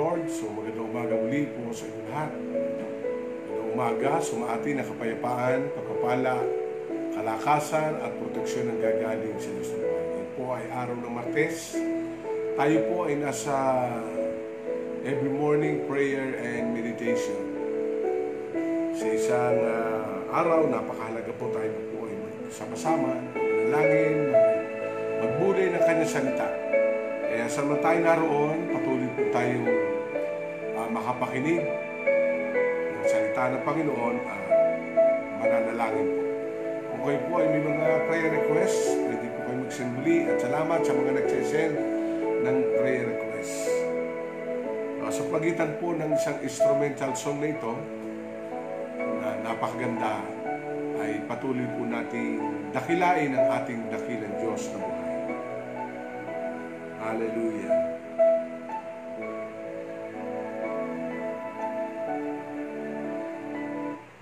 Lord. So magandang umaga muli po sa inyo lahat. Magandang umaga, sumati na kapayapaan, pagpapala, kalakasan at proteksyon ng gagaling sa Diyos ng. Ngayon po ay araw ng Martes. Tayo po ay nasa every morning prayer and meditation. Sa isang uh, araw, napakahalaga po tayo po ay sama-sama, manalangin, magbulay ng kanyang salita. Kaya sa tayo naroon, patuloy po tayong makapakinig ng salita ng Panginoon at mananalangin po. Kung kayo po ay may mga prayer requests, pwede po kayo mag-send muli at salamat sa mga nagsisend ng prayer requests. Uh, sa pagitan po ng isang instrumental song na ito, na napakaganda, ay patuloy po nating dakilain ang ating dakilang Diyos na buhay.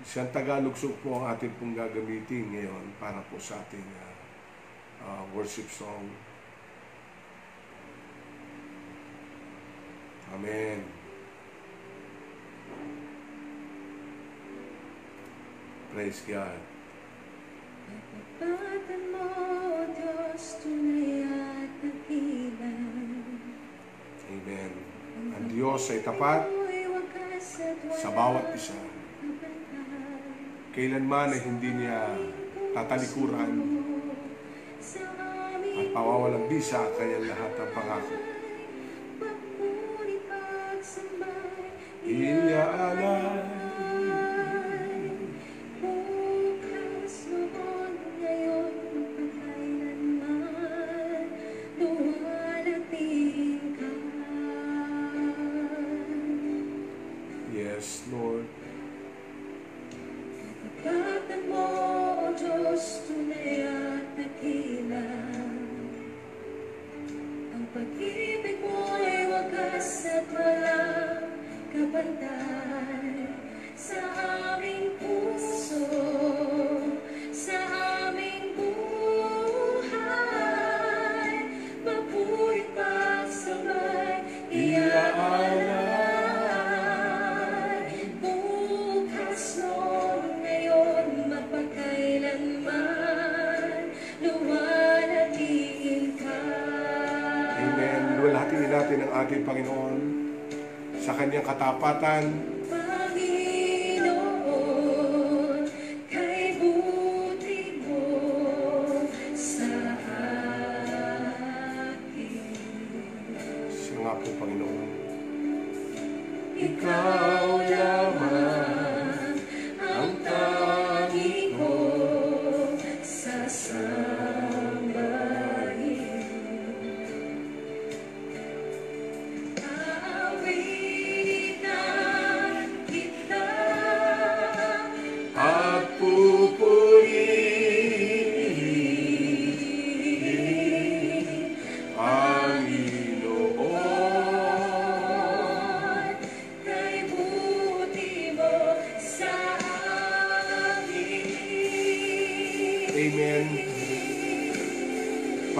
Isang Tagalog song po ang ating pong gagamitin ngayon para po sa ating uh, uh, worship song. Amen. Praise God. Kapatan mo, Diyos, tunay at dakilan. Amen. Ang Diyos ay tapat sa bawat isa. Kailanman ay hindi niya tatalikuran at pawawalang bisa kanyang lahat ng pangako. pagpuni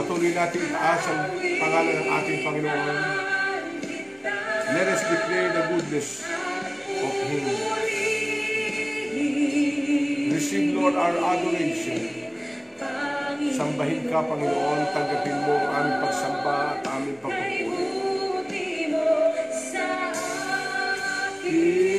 Patuloy natin itaas ang pangalan ng ating Panginoon. Let us declare the goodness of Him. Receive, Lord, our adoration. Sambahin ka, Panginoon. Tanggapin mo ang aming pagsamba at aming Kay pagpupuri.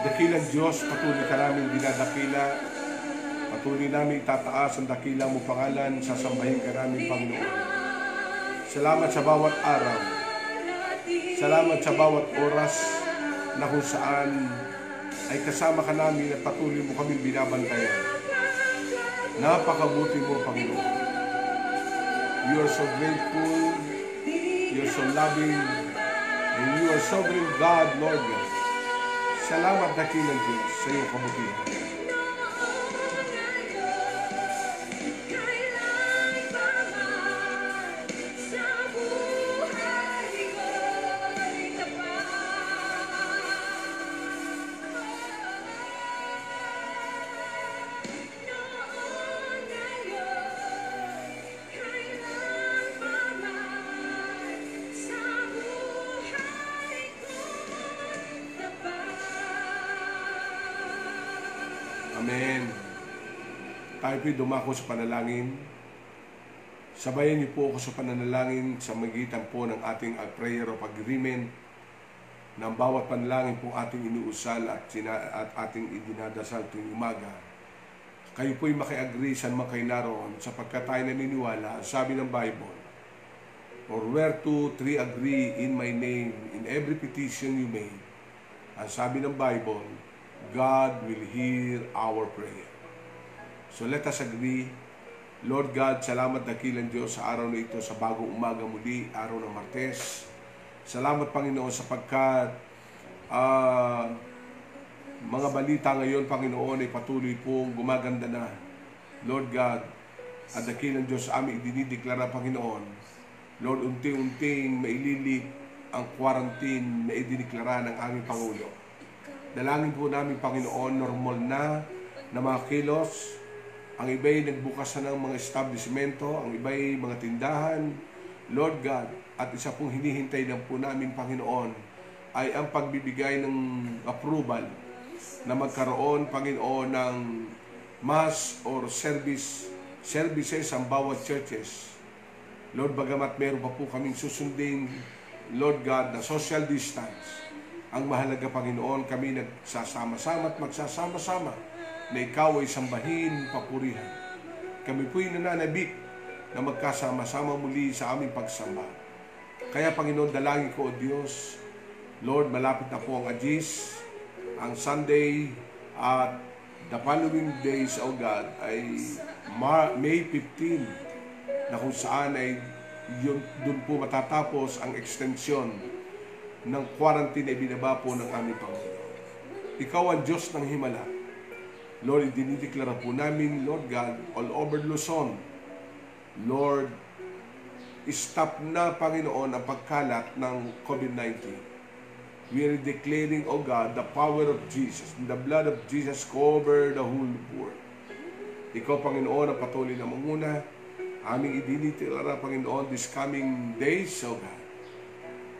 Dakilang Diyos, patuloy ka namin dinadakila. Patuloy namin itataas ang dakilang mo pangalan. Sasambahin ka namin, Panginoon. Salamat sa bawat araw. Salamat sa bawat oras na kung saan ay kasama ka namin at patuloy mo kami binabantayan. Napakabuti mo, Panginoon. You are so grateful. You are so loving. And you are sovereign God, Lord God. Salamat dakilang Diyos sa iyong kabutihan. Amen. Tayo po'y dumako sa panalangin. Sabayan niyo po ako sa pananalangin sa magitan po ng ating prayer of agreement ng bawat panalangin po ating inuusal at, sina- at ating idinadasal tuwing umaga. Kayo po'y maki-agree saan man kayo naroon sapagkat tayo naniniwala, sabi ng Bible, or where two, three agree in my name, in every petition you make, ang sabi ng Bible, God will hear our prayer. So let us agree. Lord God, salamat dakilang Diyos sa araw na ito, sa bagong umaga muli, araw ng Martes. Salamat Panginoon sapagkat ah, mga balita ngayon, Panginoon, ay patuloy pong gumaganda na. Lord God, at dakilang Diyos aming dinideklara, Panginoon, Lord, unti-unting maililit ang quarantine na idiniklara ng aming Pangulo. Dalangin po namin, Panginoon, normal na na mga kilos. Ang iba'y nagbukas na ng mga establishmento, ang iba'y mga tindahan. Lord God, at isa pong hinihintay lang po namin, Panginoon, ay ang pagbibigay ng approval na magkaroon, Panginoon, ng mass or service services ang bawat churches. Lord, bagamat meron pa po kaming susundin, Lord God, na social distance, ang mahalaga, Panginoon, kami nagsasama-sama at magsasama-sama na ikaw ay sambahin, papurihan. Kami po'y nananabik na magkasama-sama muli sa aming pagsamba. Kaya, Panginoon, dalangin ko, O Diyos, Lord, malapit na po ang Agis, ang Sunday, at the following days, O God, ay May 15, na kung saan ay yun, dun po matatapos ang extension ng quarantine na ibinaba po ng aming Panginoon. Ikaw ang Diyos ng Himala. Lord, dinideklara po namin, Lord God, all over Luzon, Lord, stop na, Panginoon, ang pagkalat ng COVID-19. We are declaring, O God, the power of Jesus, the blood of Jesus cover the whole world. Ikaw, Panginoon, ang patuloy na manguna, aming idinitila, Panginoon, this coming days, O God.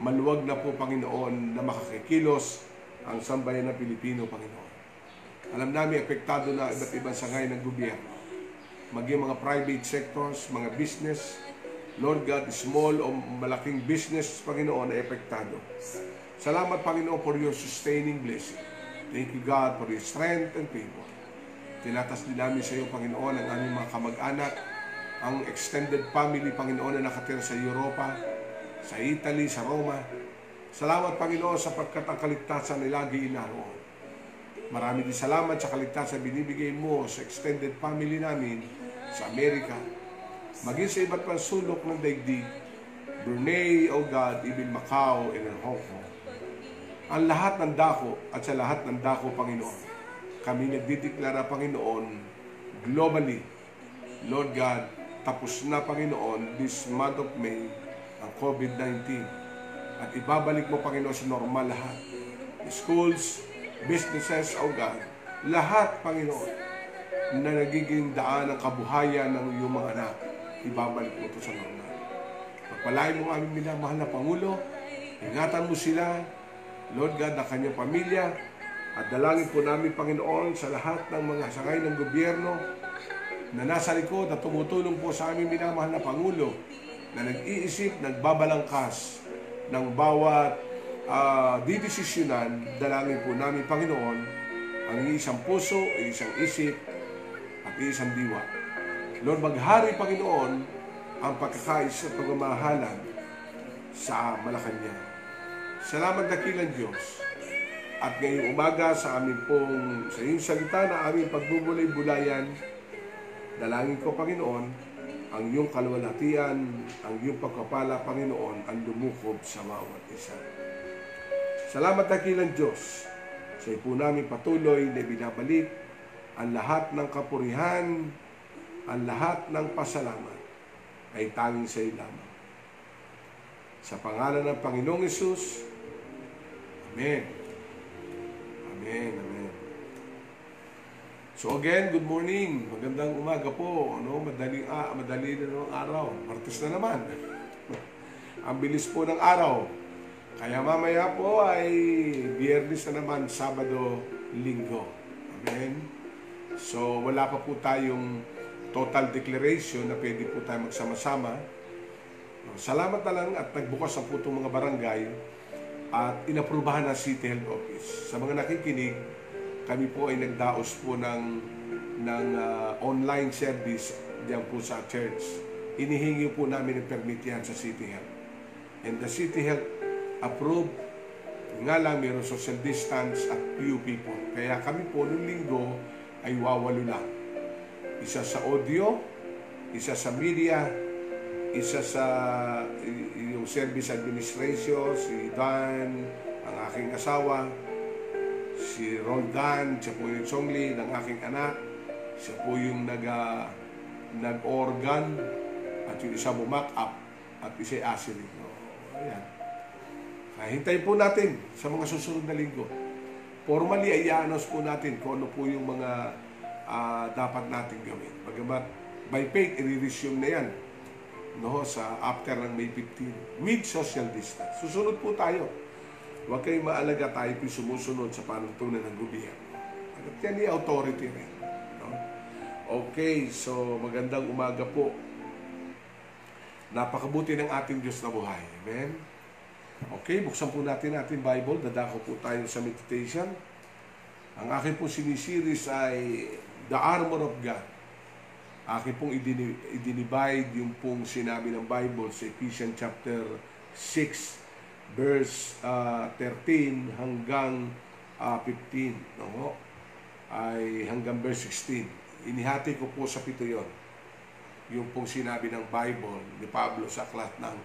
Maluwag na po, Panginoon, na makakikilos ang sambayan ng Pilipino, Panginoon. Alam namin, apektado na iba't ibang sangay ng gobyerno. Maging mga private sectors, mga business, Lord God, small o malaking business, Panginoon, ay apektado. Salamat, Panginoon, for your sustaining blessing. Thank you, God, for your strength and favor. Tinatas din namin sa iyo, Panginoon, ang aming mga kamag-anak, ang extended family, Panginoon, na nakatira sa Europa, sa Italy, sa Roma. Salamat, Panginoon, sapagkat ang kaligtasan ay lagi inaroon. Marami din salamat sa kaligtasan binibigay mo sa extended family namin sa Amerika. Maging sa iba't pang sulok ng daigdig, Brunei, O God, even Macau, and Hong Kong. Ang lahat ng dako at sa lahat ng dako, Panginoon, kami nagdideklara, Panginoon, globally, Lord God, tapos na, Panginoon, this month of May, ang COVID-19. At ibabalik mo, Panginoon, sa normal lahat. Schools, businesses, O God, lahat, Panginoon, na nagiging daan ng kabuhayan ng iyong mga anak, ibabalik mo ito sa normal. Pagpalain mo aming minamahal na Pangulo, ingatan mo sila, Lord God, na kanyang pamilya, at dalangin po namin, Panginoon, sa lahat ng mga sangay ng gobyerno na nasa likod at tumutulong po sa aming minamahal na Pangulo na nag-iisip, nagbabalangkas ng bawat uh, didesisyonan, dalangin po namin, Panginoon, ang isang puso, isang isip, at isang diwa. Lord, maghari, Panginoon, ang pagkakais at pagmamahalan sa Malacanang. Salamat dakilang Diyos. At ngayong umaga sa amin pong, sa iyong salita na aming pagbubulay-bulayan, dalangin ko, Panginoon, ang iyong kalwalatian, ang iyong pagkapala, Panginoon, ang lumukob sa bawat isa. Salamat dakilang Diyos. Sa po namin patuloy na binabalik ang lahat ng kapurihan, ang lahat ng pasalamat ay tanging sa iyo lamang. Sa pangalan ng Panginoong Yesus, Amen. Amen, amen. So again, good morning. Magandang umaga po. Ano, madaling ah, madali na araw. Martes na naman. Ang bilis po ng araw. Kaya mamaya po ay biyernes na naman, Sabado, Linggo. Amen. So wala pa po tayong total declaration na pwede po tayo magsama-sama. Salamat na lang at nagbukas ang po itong mga barangay at inaprubahan ng City Health Office. Sa mga nakikinig, kami po ay nagdaos po ng, ng uh, online service diyan po sa church. Inihingi po namin ng permit yan sa City Health. And the City Health approved nga lang mayroong social distance at few people. Kaya kami po noong linggo ay wawalo lang. Isa sa audio, isa sa media, isa sa yung service administration, si Dan, ang aking asawa, si Roldan, siya po yung Chongli, ng aking anak, siya po yung nag, ah, nag-organ, at yung isa bumak up, at isa asili. No, ayan. Hintayin po natin sa mga susunod na linggo. Formally, ay i-announce po natin kung ano po yung mga ah, dapat natin gawin. Bagamat by faith, i-resume na yan no, sa after ng May 15 with social distance. Susunod po tayo. Huwag kayong maalaga tayo po sumusunod sa panuntunan ng gobyerno. At yan yung authority rin. No? Okay, so magandang umaga po. Napakabuti ng ating Diyos na buhay. Amen? Okay, buksan po natin ating Bible. Dadako po tayo sa meditation. Ang aking po sinisiris ay The Armor of God. Akin pong idini- idinivide yung pong sinabi ng Bible sa Ephesians chapter 6 verse ah, 13 hanggang ah, 15 no? ay hanggang verse 16 inihati ko po sa pito yon yung pong sinabi ng Bible ni Pablo sa aklat ng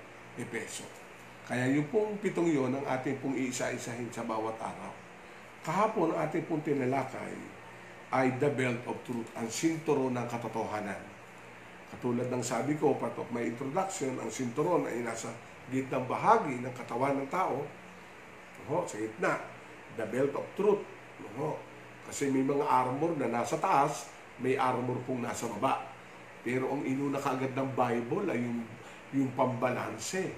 Epeso kaya yung pong pitong yon ang ating pong iisa-isahin sa bawat araw kahapon ang ating pong tinalakay ay the belt of truth, ang sinturo ng katotohanan. Katulad ng sabi ko, part of my introduction, ang sinturon ay nasa gitnang bahagi ng katawan ng tao, no, sa gitna, the belt of truth. No, kasi may mga armor na nasa taas, may armor pong nasa baba. Pero ang inuna kaagad ng Bible ay yung, yung pambalanse.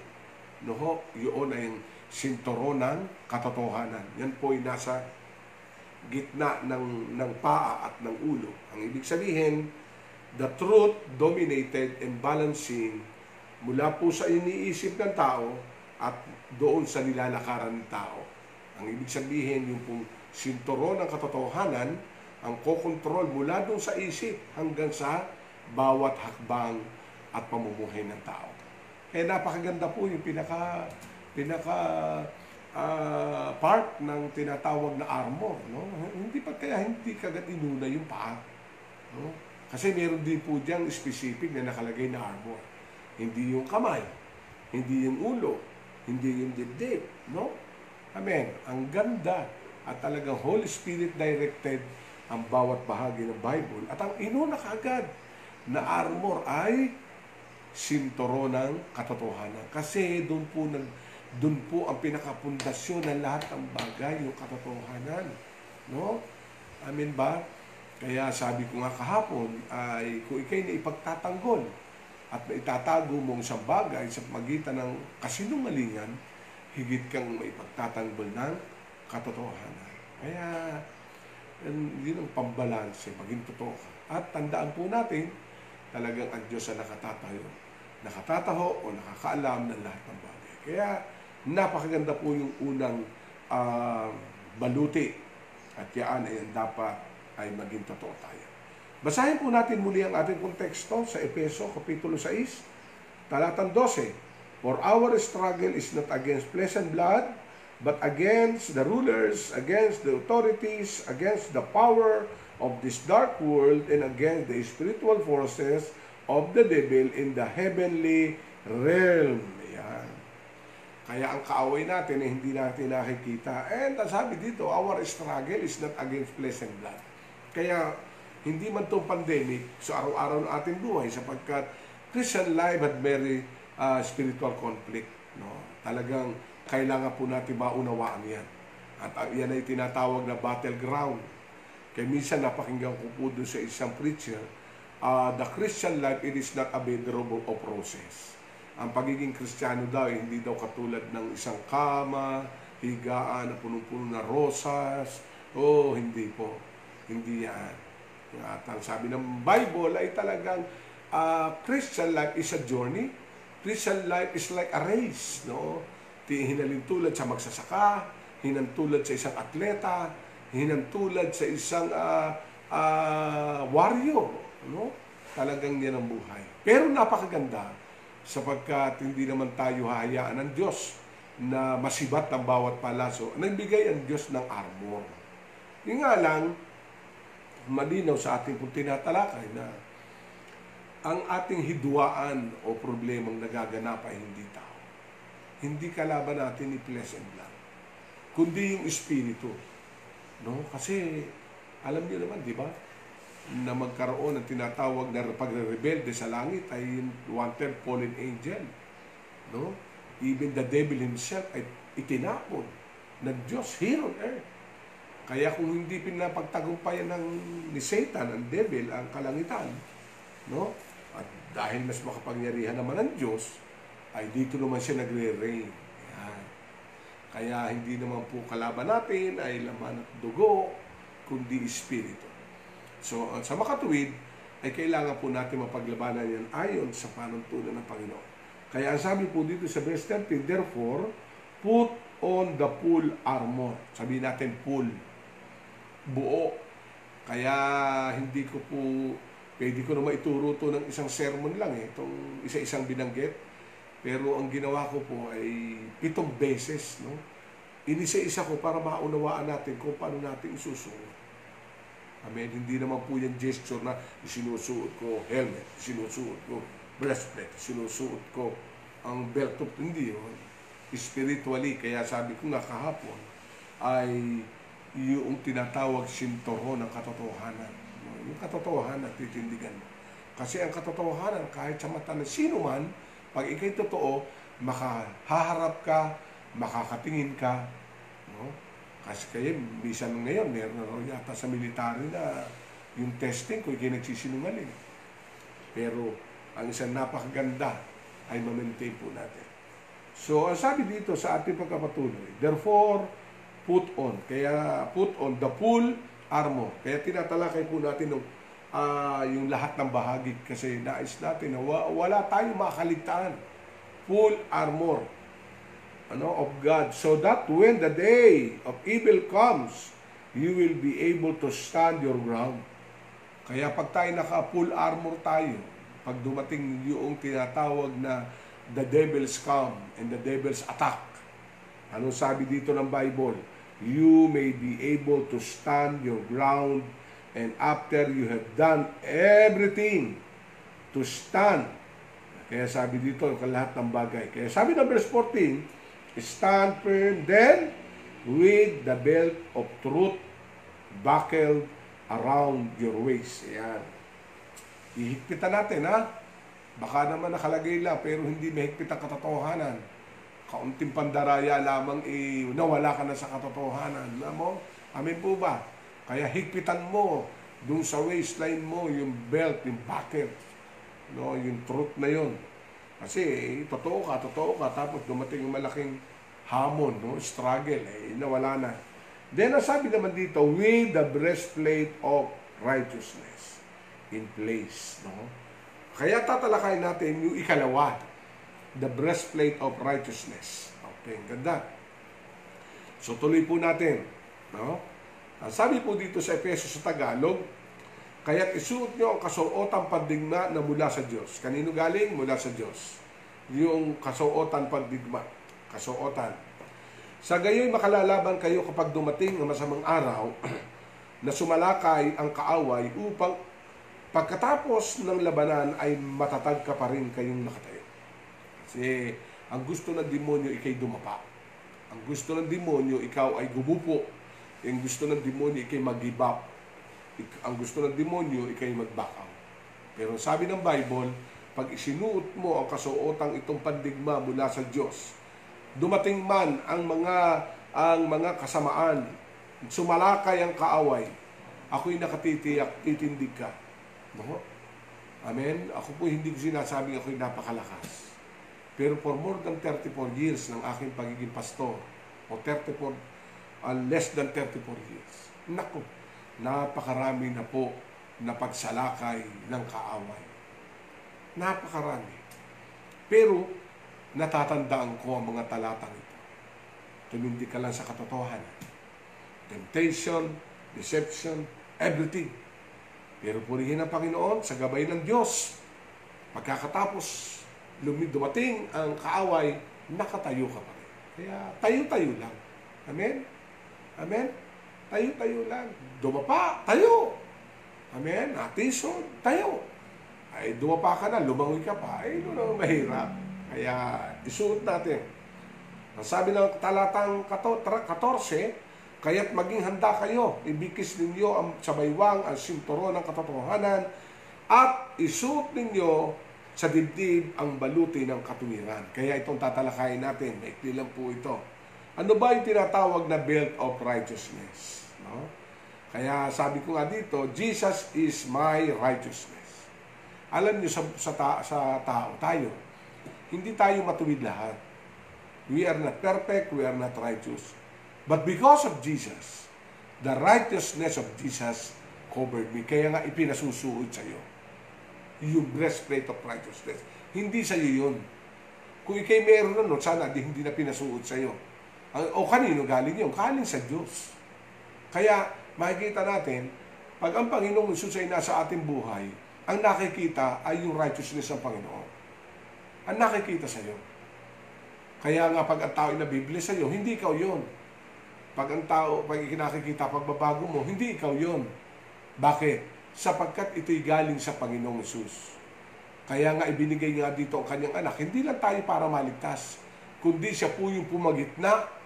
No, yun ay sinturon ng katotohanan. Yan po ay nasa gitna ng, ng paa at ng ulo. Ang ibig sabihin, the truth dominated and balancing mula po sa iniisip ng tao at doon sa nilalakaran ng tao. Ang ibig sabihin, yung pong sinturon ng katotohanan, ang kokontrol mula doon sa isip hanggang sa bawat hakbang at pamumuhay ng tao. Kaya napakaganda po yung pinaka pinaka ah, part ng tinatawag na armor, no? Hindi pa kaya hindi kagad inuna yung paa, no? Kasi meron din po diyang specific na nakalagay na armor. Hindi yung kamay, hindi yung ulo, hindi yung dibdib, no? Amen. Ang ganda at talagang Holy Spirit directed ang bawat bahagi ng Bible. At ang inuna kagad na armor ay sinturo ng katotohanan. Kasi doon po nag doon po ang pinakapundasyon ng lahat ng bagay, yung katotohanan. No? Amen ba? Kaya sabi ko nga kahapon, ay kung ikay na ipagtatanggol at maitatago mong sa bagay sa magitan ng kasinungalingan, higit kang maipagtatanggol ng katotohanan. Kaya, yun, yun ang pambalanse, maging totoo ka. At tandaan po natin, talagang ang Diyos ang nakatatayo. Nakatataho o nakakaalam ng lahat ng bagay. Kaya, napakaganda po yung unang ah, baluti At yan ay dapat ay maging totoo tayo. Basahin po natin muli ang ating konteksto sa Epeso, Kapitulo 6, talatang 12. For our struggle is not against flesh and blood, but against the rulers, against the authorities, against the power of this dark world, and against the spiritual forces of the devil in the heavenly realm. Yan. Kaya ang kaaway natin ay hindi natin nakikita. And sabi dito, our struggle is not against flesh and blood. Kaya hindi man itong pandemic sa araw-araw ng ating buhay sapagkat Christian life had very uh, spiritual conflict. No? Talagang kailangan po natin maunawaan yan. At uh, yan ay tinatawag na battleground. Kaya minsan napakinggan ko po doon sa isang preacher, uh, the Christian life, it is not a bedroom of process. Ang pagiging kristyano daw, hindi daw katulad ng isang kama, higaan na punong-puno na rosas. Oh, hindi po. Hindi yan. At ang sabi ng Bible ay talagang uh, Christian life is a journey. Christian life is like a race, no? Hinalintulad sa magsasaka, hinantulad sa isang atleta, hinantulad sa isang uh, uh, warrior, no? Talagang yan ang buhay. Pero napakaganda sapagkat hindi naman tayo hahayaan ng Diyos na masibat ang bawat palaso. Nagbigay ang Diyos ng armor. Yung nga lang, malinaw sa ating kung tinatalakay na ang ating hidwaan o problemang nagaganap ay hindi tao. Hindi kalaban natin ni flesh and kundi yung espiritu. No? Kasi, alam niyo naman, di ba? Na magkaroon ng tinatawag na pagre-rebelde sa langit ay wanted fallen angel. No? Even the devil himself ay itinapon ng Diyos here on earth. Kaya kung hindi pinapagtagumpayan ng ni Satan, ang devil, ang kalangitan, no? At dahil mas makapangyarihan naman ng Diyos, ay dito naman siya nagre-reign. Kaya hindi naman po kalaban natin ay laman at dugo, kundi espiritu. So, sa makatuwid, ay kailangan po natin mapaglabanan yan ayon sa panuntunan ng Panginoon. Kaya ang sabi po dito sa verse 13, Therefore, put on the full armor. Sabi natin full buo. Kaya hindi ko po, pwede ko naman ituro to ng isang sermon lang eh, itong isa-isang binanggit. Pero ang ginawa ko po ay pitong beses, no? Inisa-isa ko para maunawaan natin kung paano natin isusuot. Amen. Hindi naman po yung gesture na sinusuot ko helmet, sinusuot ko breastplate, sinusuot ko ang belt of hindi yun. Spiritually, kaya sabi ko nga kahapon, ay yung tinatawag sintoho ng katotohanan. Yung katotohanan, titindigan mo. Kasi ang katotohanan, kahit sa mata ng sino man, pag ikay totoo, makahaharap ka, makakatingin ka. No? Kasi kayo, bisan ngayon, meron na yata sa military na yung testing kung ikay nagsisinungaling. Pero ang isang napakaganda ay ma-maintain po natin. So, ang sabi dito sa ating pagkapatuloy, therefore, put on. Kaya put on the full armor. Kaya tinatalakay po natin ng uh, yung lahat ng bahagi kasi nais natin na wala tayong makaligtaan. Full armor ano, of God so that when the day of evil comes, you will be able to stand your ground. Kaya pag tayo naka-full armor tayo, pag dumating yung tinatawag na the devil's come and the devil's attack, ano sabi dito ng Bible? You may be able to stand your ground and after you have done everything to stand. Kaya sabi dito, lahat ng bagay. Kaya sabi ng verse 14, stand firm then with the belt of truth buckled around your waist. Ayan. Ihigpitan natin, ha? Baka naman nakalagay lang, pero hindi mahigpit ang katotohanan. Kaunting pandaraya lamang eh, nawala ka na sa katotohanan. Alam mo? Amin po ba? Kaya higpitan mo dun sa waistline mo, yung belt, yung bucket. No, yung truth na yon. Kasi eh, totoo ka, totoo ka, tapos dumating yung malaking hamon, no? struggle, eh, nawala na. Then, ang sabi naman dito, with the breastplate of righteousness in place. No? Kaya tatalakay natin yung ikalawa, the breastplate of righteousness. Okay, ganda. So tuloy po natin. No? Ang sabi po dito sa Efeso sa Tagalog, kaya't isuot nyo ang kasuotang pandigma na mula sa Diyos. Kanino galing? Mula sa Diyos. Yung kasuotan pandigma. Kasuotan. Sa gayoy makalalaban kayo kapag dumating ang masamang araw na sumalakay ang kaaway upang pagkatapos ng labanan ay matatag ka pa rin kayong nakatayo. Kasi ang gusto ng demonyo ikay dumapa. Ang gusto ng demonyo ikaw ay gumupo. Ang gusto ng demonyo ikay mag-give up. Ang gusto ng demonyo ikay mag-back out. Pero sabi ng Bible, pag isinuot mo ang kasuotang itong pandigma mula sa Diyos, dumating man ang mga ang mga kasamaan, sumalakay ang kaaway, ako'y nakatitiyak, titindig ka. No? Amen? Ako po hindi ko sinasabing ako'y napakalakas. Pero for more than 34 years ng aking pagiging pastor, o 34, uh, less than 34 years, naku, napakarami na po na pagsalakay ng kaaway. Napakarami. Pero, natatandaan ko ang mga talatang ito. Tumindi ka lang sa katotohanan. Temptation, deception, everything. Pero purihin ang Panginoon sa gabay ng Diyos. Pagkakatapos, dumating ang kaaway, nakatayo ka pa rin. Kaya tayo-tayo lang. Amen? Amen? Tayo-tayo lang. Dumapa, tayo. Amen? Natisod, tayo. Ay, dumapa ka na, lumangoy ka pa. Ay, ito naman mahirap. Kaya, isuot natin. Ang sabi ng talatang 14, Kaya't maging handa kayo, ibikis ninyo ang sabaywang, ang sinturon ng katotohanan, at isuot ninyo sa dibdib ang baluti ng katuwiran. Kaya itong tatalakayin natin, maikli lang po ito. Ano ba yung tinatawag na belt of righteousness? No? Kaya sabi ko nga dito, Jesus is my righteousness. Alam niyo sa, sa, ta- sa tao, tayo, hindi tayo matuwid lahat. We are not perfect, we are not righteous. But because of Jesus, the righteousness of Jesus covered me. Kaya nga ipinasusuod sa iyo. Yung breastplate of righteousness. Hindi sa iyo yun. Kung ikay meron nun, sana di hindi na pinasuod sa iyo. O kanino galing yun? Galing sa Diyos. Kaya makikita natin, pag ang Panginoong Jesus ay nasa ating buhay, ang nakikita ay yung righteousness ng Panginoon. Ang nakikita sa iyo. Kaya nga pag ang tao ay nabibili sa iyo, hindi ikaw yon. Pag ang tao, pag ikinakikita pagbabago mo, hindi ikaw yon. Bakit? Sapagkat ito'y galing sa Panginoong Yesus. Kaya nga ibinigay nga dito ang kanyang anak, hindi lang tayo para maligtas, kundi siya po yung pumagitna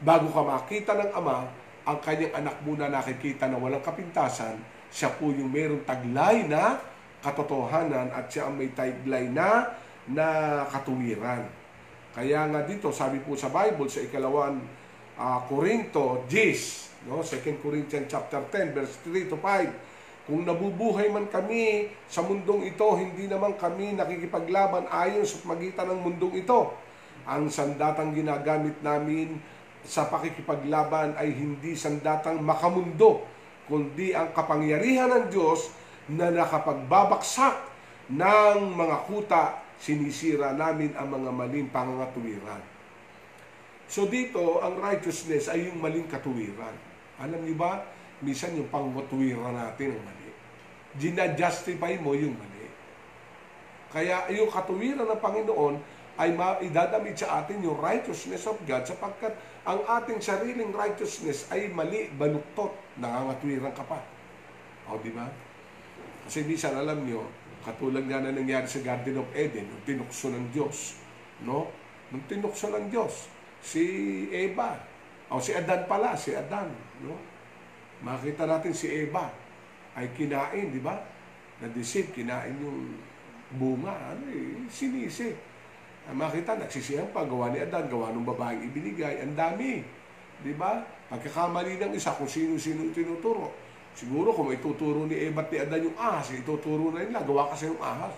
bago ka makita ng Ama, ang kanyang anak muna nakikita na walang kapintasan, siya po yung mayroong taglay na katotohanan at siya ang may taglay na na katuwiran. Kaya nga dito, sabi po sa Bible, sa ikalawan uh, Corinto 10, no? 2 Corinthians chapter 10, verse 3 to 5. Kung nabubuhay man kami sa mundong ito, hindi naman kami nakikipaglaban ayon sa magitan ng mundong ito. Ang sandatang ginagamit namin sa pakikipaglaban ay hindi sandatang makamundo, kundi ang kapangyarihan ng Diyos na nakapagbabaksak ng mga kuta, sinisira namin ang mga maling pangangatuwiran. So dito, ang righteousness ay yung maling katuwiran. Alam niyo ba, minsan yung pangmatuwiran natin ang mali. Gina-justify mo yung mali. Kaya yung katuwiran ng Panginoon ay idadamit sa atin yung righteousness of God sapagkat ang ating sariling righteousness ay mali, baluktot, nangangatwiran ka pa. O, di ba? Kasi minsan alam nyo, katulad nga na nangyari sa Garden of Eden, nung tinukso ng Diyos. No? Nung tinukso ng Diyos, si Eva, o si Adan pala, si Adan. No? Makita natin si Eva ay kinain, di ba? Na-deceive, kinain yung bunga. Ano eh, sinisi. Makita, nagsisihan pa, gawa ni Adan, gawa ng babaeng ibinigay. Ang dami. Di ba? Pagkakamali ng isa kung sino-sino tinuturo. Siguro kung may tuturo ni Eva at ni Adan yung ahas, ituturo na nila, gawa kasi yung ahas.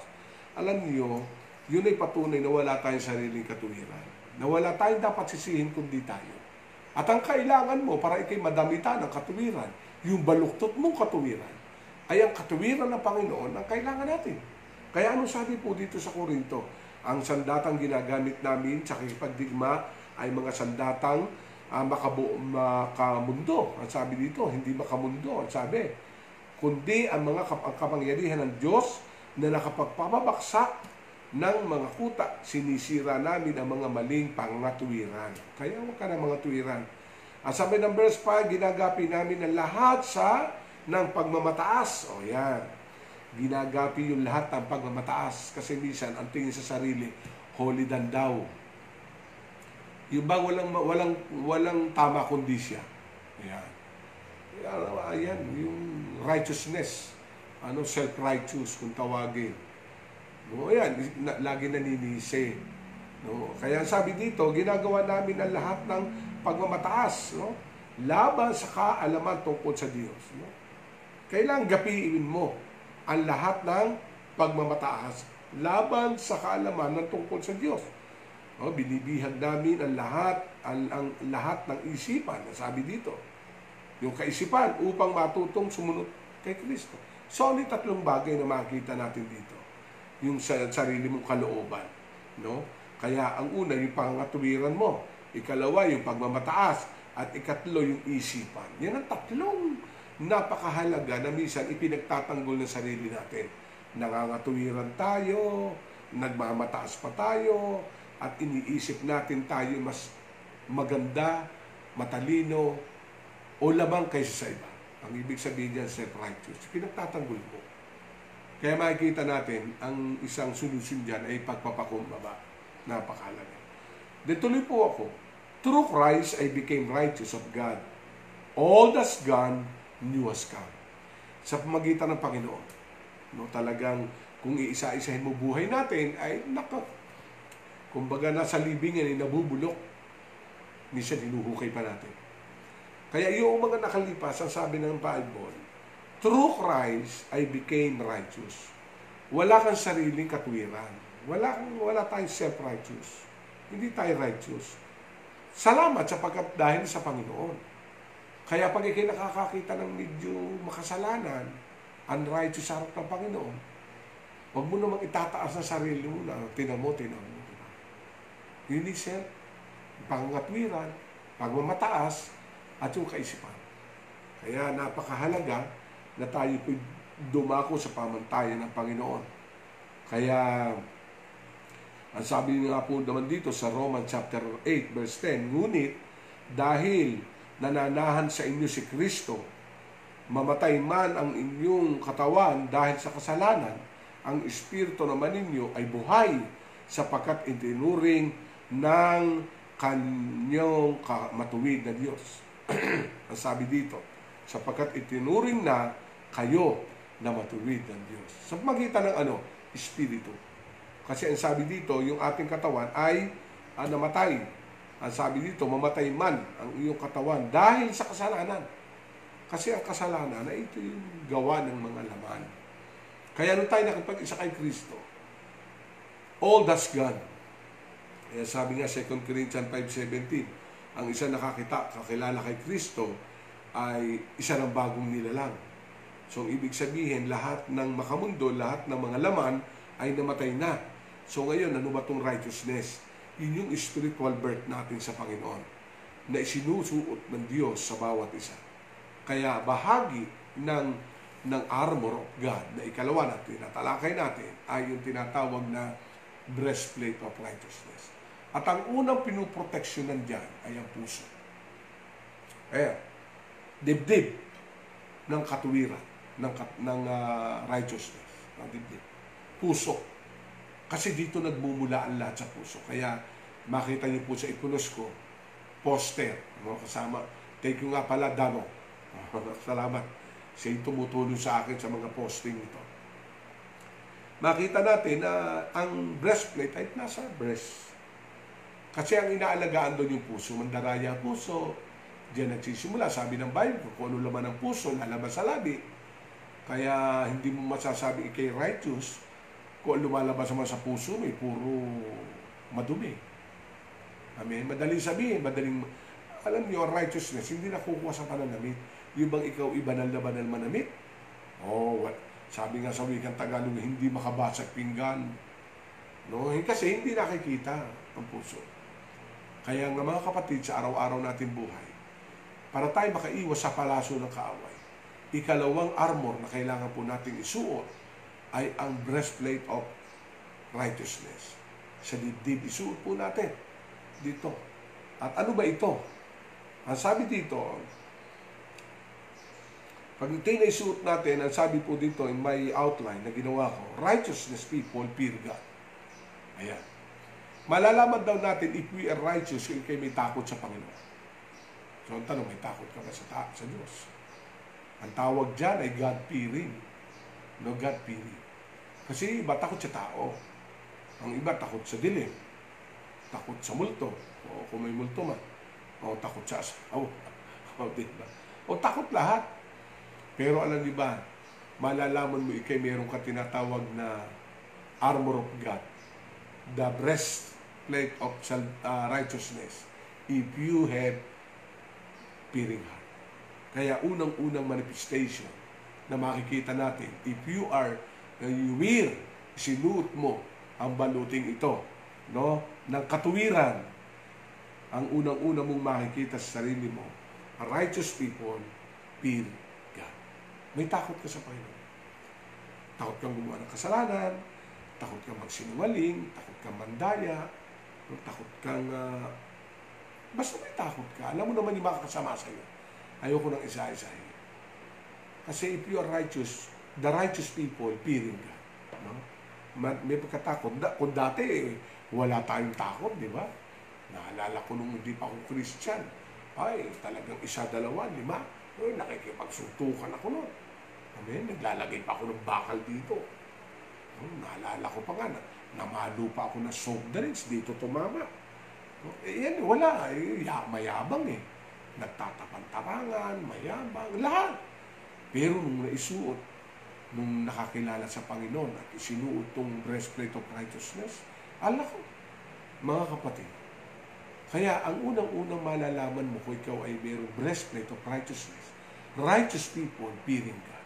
Alam niyo, yun ay patunay na wala tayong sariling katuwiran. Na wala tayong dapat sisihin kundi tayo. At ang kailangan mo para ikay madamitan ng katuwiran, yung baluktot mong katuwiran, ay ang katuwiran ng Panginoon ang kailangan natin. Kaya ano sabi po dito sa Korinto? Ang sandatang ginagamit namin sa kikipagdigma ay mga sandatang ah, makabu- makamundo. Ang sabi dito, hindi makamundo. Ang sabi, kundi ang mga kap- ang kapangyarihan ng Diyos na nakapagpapabaksak ng mga kuta. Sinisira namin ang mga maling pangatuwiran. Kaya huwag ka ng mga tuwiran. Ang sabi ng verse 5, ginagapi namin ang lahat sa ng pagmamataas. O yan. Ginagapi yung lahat ng pagmamataas. Kasi minsan, ang tingin sa sarili, holy than thou. Yung bang walang, walang, walang tama kundi siya. Yan. Yan, Ayan, yung righteousness. Ano, self-righteous kung tawagin. No, ayan, na, lagi naninisi. No? Kaya sabi dito, ginagawa namin ang lahat ng pagmamataas, no? Laban sa kaalaman tungkol sa Diyos, no? Kailangan gapiin mo ang lahat ng pagmamataas laban sa kaalaman ng tungkol sa Diyos. No, binibihag namin ang lahat ang, ang lahat ng isipan, sabi dito. Yung kaisipan upang matutong sumunod kay Kristo. So, yung tatlong bagay na makikita natin dito? Yung sa sarili mong kalooban. No? Kaya ang una, yung pangatuwiran mo. Ikalawa, yung pagmamataas. At ikatlo, yung isipan. Yan ang tatlong napakahalaga na minsan ipinagtatanggol ng sarili natin. Nangangatuwiran tayo, nagmamataas pa tayo, at iniisip natin tayo mas maganda, matalino, o lamang kaysa sa iba. Ang ibig sabihin niyan, self-righteous. Pinagtatanggol mo. Kaya makikita natin, ang isang solusyon dyan ay pagpapakumbaba. Napakalaga. Then tuloy po ako. Through Christ, I became righteous of God. All that's gone, new has come. Sa pamagitan ng Panginoon. No, talagang kung iisa-isahin mo buhay natin, ay nako. Kumbaga nasa libingan ay nabubulok. Minsan hinuhukay pa natin. Kaya yung mga nakalipas, ang sabi ng Bible, through Christ, I became righteous. Wala kang sariling katwiran. Wala, wala tayong self-righteous. Hindi tayo righteous. Salamat sapagkat dahil sa Panginoon. Kaya pag ikay nakakakita ng medyo makasalanan, unrighteous sa harap ng Panginoon, huwag mo namang itataas sa sarili mo na tinan mo, tinan mo. Diba? Yun is self, pangatwiran, pagmamataas, at yung kaisipan. Kaya napakahalaga na tayo po dumako sa pamantayan ng Panginoon. Kaya, ang sabi nga po naman dito sa Roman chapter 8 verse 10, Ngunit dahil nananahan sa inyo si Kristo, mamatay man ang inyong katawan dahil sa kasalanan, ang Espiritu naman ninyo ay buhay sapagkat itinuring ng kanyang matuwid na Diyos. ang sabi dito, sapagkat itinuring na kayo na matuwid ng Diyos. Sa magitan ng ano? Espiritu. Kasi ang sabi dito, yung ating katawan ay ah, namatay. Ang sabi dito, mamatay man ang iyong katawan dahil sa kasalanan. Kasi ang kasalanan ay ito yung gawa ng mga laman. Kaya nung tayo nakipag-isa kay Kristo, all that's gone. Kaya sabi nga 2 Corinthians 5.17, ang isa nakakita, kakilala kay Kristo, ay isa ng bagong nilalang. So, ibig sabihin, lahat ng makamundo, lahat ng mga laman ay namatay na. So, ngayon, ano ba itong righteousness? Yun yung spiritual birth natin sa Panginoon na isinusuot ng Diyos sa bawat isa. Kaya bahagi ng ng armor of God na ikalawa natin, natalakay natin, ay yung tinatawag na breastplate of righteousness. At ang unang pinuproteksyonan dyan ay ang puso. Ayan, dibdib ng katuwiran, ng, ng ah, righteousness, ng dibdib. Puso. Kasi dito nagmumula ang lahat sa puso. Kaya makita niyo po sa ikunos ko, poster, no, kasama. Thank you nga pala, Dano. Salamat. Siya yung tumutulong sa akin sa mga posting nito. Makita natin na ang breastplate ay nasa breast. Kasi ang inaalagaan doon yung puso, mandaraya ang puso, diyan nagsisimula. Sabi ng Bible, kung ano laman ng puso, lalabas sa labi. Kaya hindi mo masasabi ikay righteous kung lumalabas naman sa puso may puro madumi. Amen. Madaling sabihin, madaling, alam niyo, righteousness, hindi nakukuha sa pananamit. Yung bang ikaw ibanal na banal manamit? Oh, what? sabi nga sa wikang Tagalog, hindi makabasag pinggan. No, kasi hindi nakikita ang puso. Kaya nga mga kapatid, sa araw-araw natin buhay, para tayo makaiwas sa palaso ng kaaway, ikalawang armor na kailangan po nating isuot ay ang breastplate of righteousness. Sa dibdib, isuot po natin dito. At ano ba ito? Ang sabi dito, pag ito na isuot natin, ang sabi po dito in my outline na ginawa ko, righteousness people fear God. Ayan. Malalaman daw natin if we are righteous kung kayo may takot sa Panginoon. So ang tanong, may takot ka ba sa, ta- sa Diyos? Ang tawag dyan ay God-fearing. No God-fearing. Kasi iba takot sa tao. Ang iba takot sa dilim. Takot sa multo. O kung may multo man. O takot sa asawa. O diba? O takot lahat. Pero alam niyo ba, malalaman mo ikay meron ka tinatawag na armor of God. The breastplate of uh, righteousness. If you have fearing heart. Kaya unang-unang manifestation na makikita natin, if you are, wear, sinuot mo ang baluting ito, no, ng katuwiran, ang unang-una mong makikita sa sarili mo, a righteous people fear God. May takot ka sa Panginoon. Takot kang gumawa ng kasalanan, takot kang magsinungaling, takot kang mandaya, takot kang uh, Basta may takot ka. Alam mo naman yung makakasama sa iyo. Ayoko nang isa-isahin. Kasi if you are righteous, the righteous people fearing God. No? May pagkatakot. Kung dati, wala tayong takot, di ba? Naalala ko nung hindi pa ako Christian. Ay, talagang isa, dalawa, lima. Ay, nakikipagsuntukan ako noon. Amen? Naglalagay pa ako ng bakal dito. No, naalala ko pa nga, na, namalo pa ako ng soft drinks dito tumama. Eh, yan, wala. Eh, ya, mayabang eh. Nagtatapan-tapangan, mayabang, lahat. Pero nung naisuot, nung nakakilala sa Panginoon at isinuot tong breastplate of righteousness, ala ko, mga kapatid. Kaya ang unang-unang malalaman mo kung ikaw ay mayroong breastplate of righteousness, righteous people fearing God.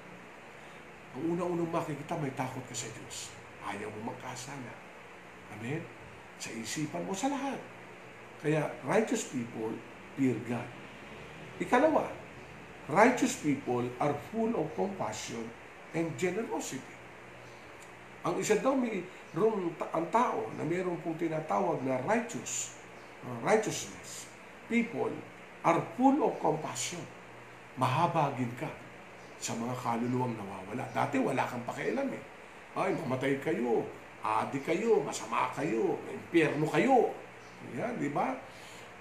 Ang unang-unang makikita, may takot ka sa Diyos. Ayaw mo magkasala. Amen? Sa isipan mo, sa lahat. Kaya righteous people fear God. Ikalawa, righteous people are full of compassion and generosity. Ang isa daw may rong ang tao na mayroon pong tinatawag na righteous, uh, righteousness. People are full of compassion. Mahabagin ka sa mga kaluluwang nawawala. Dati wala kang pakialam eh. Ay, mamatay kayo, adi kayo, masama kayo, impyerno kayo. Yan, di ba?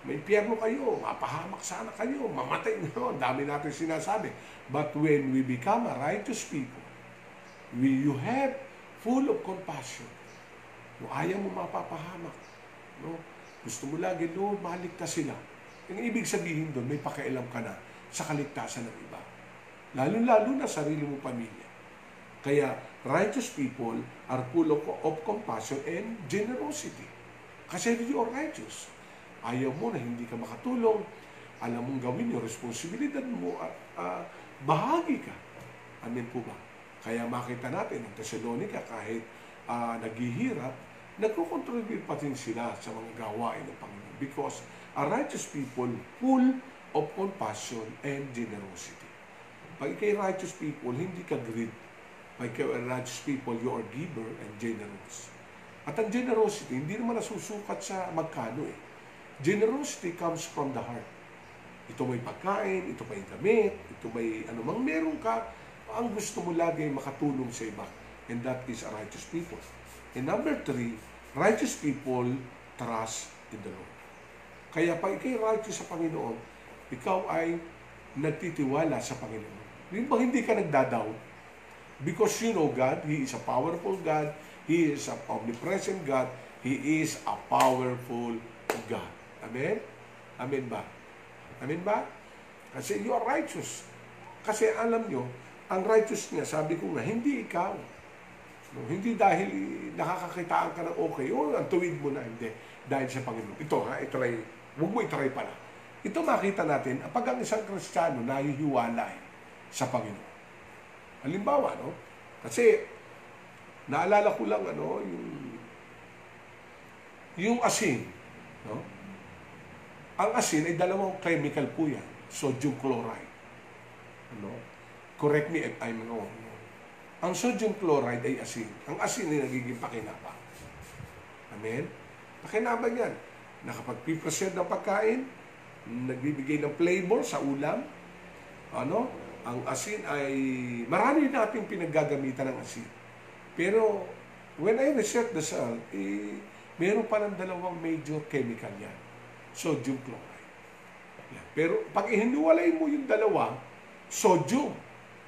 May impyerno kayo, mapahamak sana kayo, mamatay nyo. Ang dami natin sinasabi. But when we become a righteous people, we, you have full of compassion. No, ayaw mo mapapahamak. No? Gusto mo lagi, Lord, maligtas sila. Ang ibig sabihin doon, may pakialam ka na sa kaligtasan ng iba. Lalo-lalo na sarili mo pamilya. Kaya, righteous people are full of, compassion and generosity. Kasi you are righteous. Ayaw mo na hindi ka makatulong. Alam mong gawin yung responsibilidad mo at uh, bahagi ka. Amen po ba? Kaya makita natin ang Thessalonica kahit uh, naghihirap, nagkukontribute pa din sila sa mga gawain ng Panginoon. Because a righteous people full of compassion and generosity. Pag ikay righteous people, hindi ka greed. Pag ikay righteous people, you are giver and generous. At ang generosity, hindi naman nasusukat sa magkano eh. Generosity comes from the heart. Ito may pagkain, ito may gamit, ito may anumang meron ka, ang gusto mo lagi ay makatulong sa iba. And that is a righteous people. And number three, righteous people trust in the Lord. Kaya pag ikay righteous sa Panginoon, ikaw ay nagtitiwala sa Panginoon. Hindi ba hindi ka nagdadoubt? Because you know God, He is a powerful God, He is an omnipresent God. He is a powerful God. Amen? Amen ba? Amen ba? Kasi you are righteous. Kasi alam nyo, ang righteous niya, sabi ko nga, hindi ikaw. No, hindi dahil nakakakitaan ka ng okay, o ang tuwid mo na, hindi. Dahil sa Panginoon. Ito ha, itry, huwag mo itry pala. Ito makita natin, pag ang isang Kristiyano nahihiwalay sa Panginoon. Halimbawa, no? Kasi Naalala ko lang ano, yung yung asin, no? Ang asin ay dalawang chemical po yan. Sodium chloride. Ano? Correct me if I'm wrong. Ang sodium chloride ay asin. Ang asin ay nagiging pakinabang. Amen? Pakinabang yan. Nakapag-present ng pagkain, nagbibigay ng flavor sa ulam. Ano? Ang asin ay, marami nating pinaggagamitan ng asin. Pero, when I research the salt, eh, meron pa ng dalawang major chemical yan. Sodium chloride. Pero, pag ihiniwalay mo yung dalawa, sodium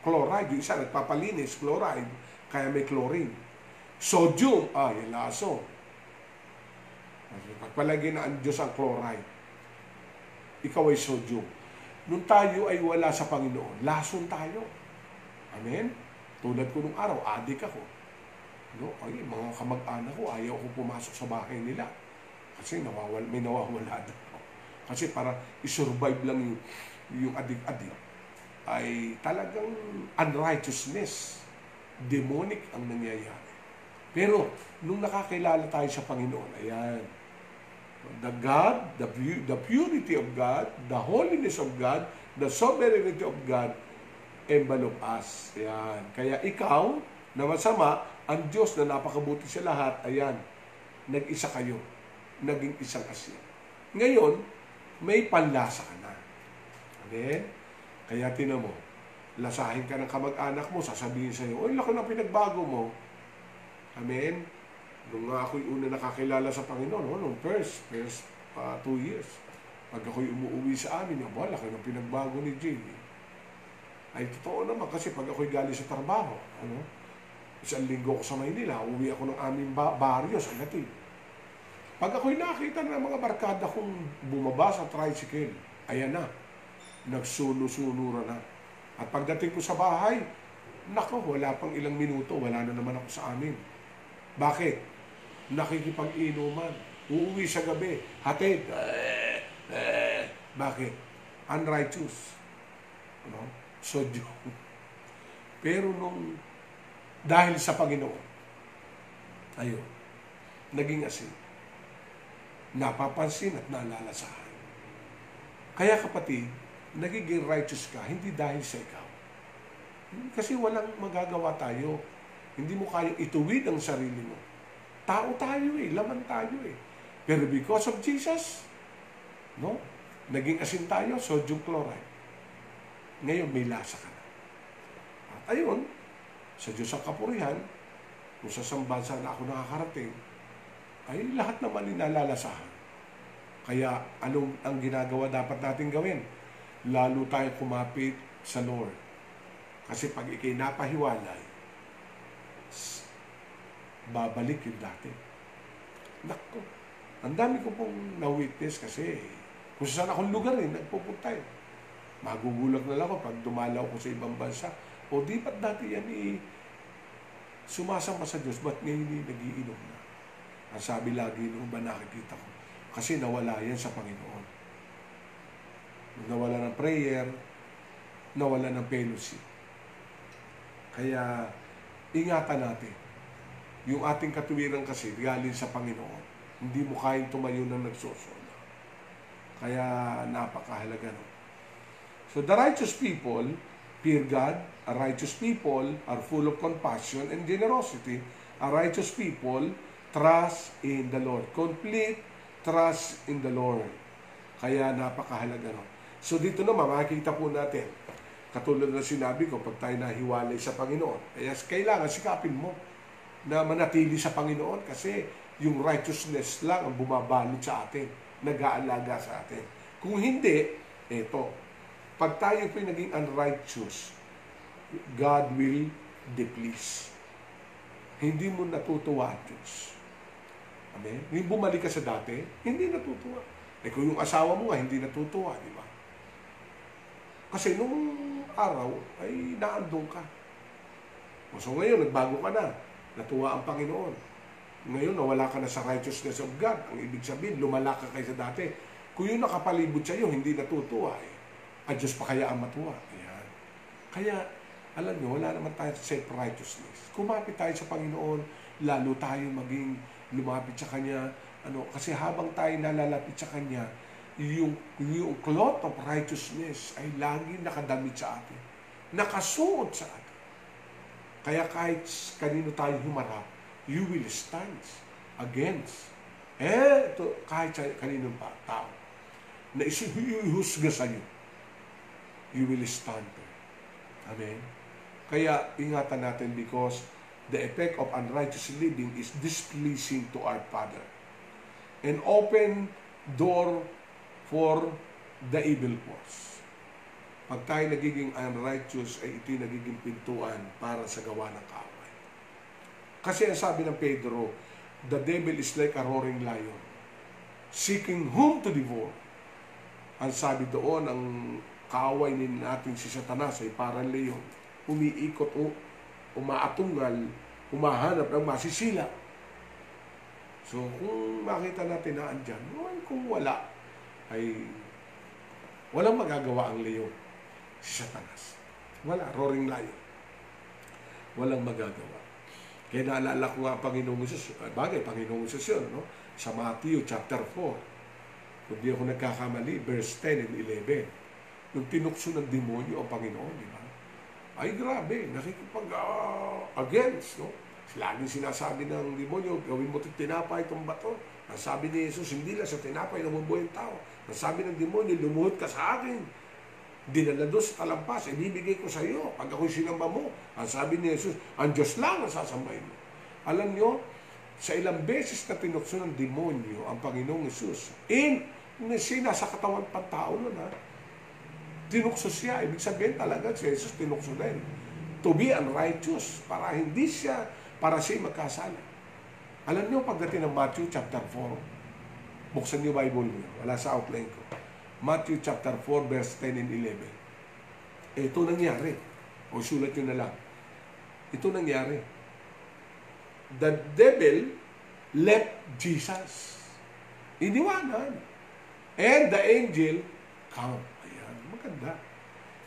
chloride, yung isa nagpapalinis, chloride, kaya may chlorine. Sodium, ah, yung laso. Pagpalagay na ang Diyos ang chloride, ikaw ay sodium. Nung tayo ay wala sa Panginoon, lason tayo. Amen? Tulad ko nung araw, adik ako. No? Ay, mga kamag-anak ko, ayaw ko pumasok sa bahay nila. Kasi nawawal, may nawawala daw. Kasi para isurvive lang yung, yung adik-adik, ay talagang unrighteousness, demonic ang nangyayari. Pero, nung nakakilala tayo sa Panginoon, ayan, the God, the, the purity of God, the holiness of God, the sovereignty of God, envelop us. Ayan. Kaya ikaw, na masama, ang Diyos na napakabuti sa lahat, ayan, nag-isa kayo. Naging isang asin. Ngayon, may panlasa ka na. Amen? Kaya tinan mo, lasahin ka ng kamag-anak mo, sasabihin sa'yo, Uy, laki ng pinagbago mo. Amen? Nung nga ako'y una nakakilala sa Panginoon, no, nung first, first uh, two years, pag ako'y umuwi sa amin, yung wala, ng pinagbago ni Jamie. Ay, totoo naman, kasi pag ako'y galing sa trabaho, ano, isang linggo ko sa Maynila, uwi ako ng aming ba- baryo sa Latin. Pag ako'y nakita ng mga barkada kong bumaba sa tricycle, ayan na, nagsuno-sunura na. At pagdating ko sa bahay, nako, wala pang ilang minuto, wala na naman ako sa amin. Bakit? Nakikipag-inuman. Uuwi sa gabi. Hatid. Bakit? Unrighteous. Ano? Sodyo. Pero nung dahil sa Panginoon, ayun, naging asin. Napapansin at nalalasahan. Kaya kapatid, nagiging righteous ka, hindi dahil sa ikaw. Kasi walang magagawa tayo. Hindi mo kaya ituwid ang sarili mo. Tao tayo eh, laman tayo eh. Pero because of Jesus, no? Naging asin tayo, sodium chloride. Ngayon may lasa ka na. At ayun, sa Diyos ang kapurihan, kung sa sambansa na ako nakakarating, ay lahat naman inalalasahan. Kaya anong ang ginagawa dapat natin gawin? Lalo tayo kumapit sa Lord. Kasi pag ikay napahiwalay, babalik yung dati. Nako, ang dami ko pong na-witness kasi kung saan akong lugar eh, nagpupunta eh. Magugulat na lang ako pag dumalaw ko sa ibang bansa. O di ba't dati yan eh, sumasama sa Diyos, ba't ngayon eh, nagiinom na? Ang sabi lagi nung ba nakikita ko, kasi nawala yan sa Panginoon. Nawala ng prayer, nawala ng fellowship. Kaya, ingatan natin. Yung ating katuwiran kasi, galing sa Panginoon. Hindi mo kayang tumayo ng nagsusola. Kaya, napakahalaga no. So, the righteous people fear God. A righteous people are full of compassion and generosity. A righteous people trust in the Lord. Complete trust in the Lord. Kaya napakahalaga no. So dito naman makikita po natin, katulad na sinabi ko, pag tayo nahiwalay sa Panginoon, kaya kailangan sikapin mo na manatili sa Panginoon kasi yung righteousness lang ang bumabalot sa atin, nag-aalaga sa atin. Kung hindi, eto, pag tayo po'y naging unrighteous, God will deplease. Hindi mo natutuwa Diyos. Amen? Yung bumalik ka sa dati, hindi natutuwa. Eh kung yung asawa mo nga, hindi natutuwa, di ba? Kasi nung araw, ay naandong ka. So ngayon, nagbago ka na. Natuwa ang Panginoon. Ngayon, nawala ka na sa righteousness of God. Ang ibig sabihin, lumala ka kaysa dati. Kung yung nakapalibot sa iyo, hindi natutuwa eh. Ang Diyos pa kaya ang matuwa. Ayan. Kaya, alam nyo, wala naman tayo self-righteousness. Kumapit tayo sa Panginoon, lalo tayo maging lumapit sa Kanya. Ano, kasi habang tayo nalalapit sa Kanya, yung, yung cloth of righteousness ay lagi nakadamit sa atin. Nakasuot sa atin. Kaya kahit kanino tayo humarap, you will stand against. Eh, ito, kahit sa kaninong pa, tao, na isuhusga sa iyo, you will stand there. Amen? Kaya ingatan natin because the effect of unrighteous living is displeasing to our Father. An open door for the evil force. Pag tayo nagiging unrighteous, ay ito'y nagiging pintuan para sa gawa ng kaaway. Kasi ang sabi ng Pedro, the devil is like a roaring lion, seeking whom to devour. Ang sabi doon, ang kaaway ni natin si Satanas ay parang leon, umiikot o umaatungal, humahanap ng masisila. So, kung makita natin na andyan, well, kung wala, ay walang magagawa ang leon. Si Satanas. Wala, roaring lion. Walang magagawa. Kaya naalala ko nga ang Panginoong Isus, bagay, Panginoong Isus yun, no? sa Matthew chapter 4. Kung di ako nagkakamali, verse 10 and 11. Yung tinukso ng demonyo ang Panginoon, di ba? Ay grabe, nakikipag-against, no? Laging sinasabi ng demonyo, gawin mo tinapay itong bato. Ang sabi ni Jesus, hindi lang sa tinapay na mabuhay ang tao. Ang sabi ng demonyo, lumuhod ka sa akin. Dinala doon sa talampas, ibibigay ko sa iyo pag ako'y sinamba mo. Ang sabi ni Jesus, ang Diyos lang ang sasambahin mo. Alam nyo, sa ilang beses na tinukso ng demonyo ang Panginoong Jesus, in, siya nasa katawan pang tao nun ha, tinukso siya. Ibig sabihin talaga si Jesus tinukso din. To be unrighteous, para hindi siya, para siya magkasala. Alam niyo, pagdating ng Matthew chapter 4, buksan niyo Bible niyo, wala sa outline ko. Matthew chapter 4, verse 10 and 11. Ito nangyari. O sulat nyo na lang. Ito nangyari. The devil left Jesus. Iniwanan. And the angel come. Maganda.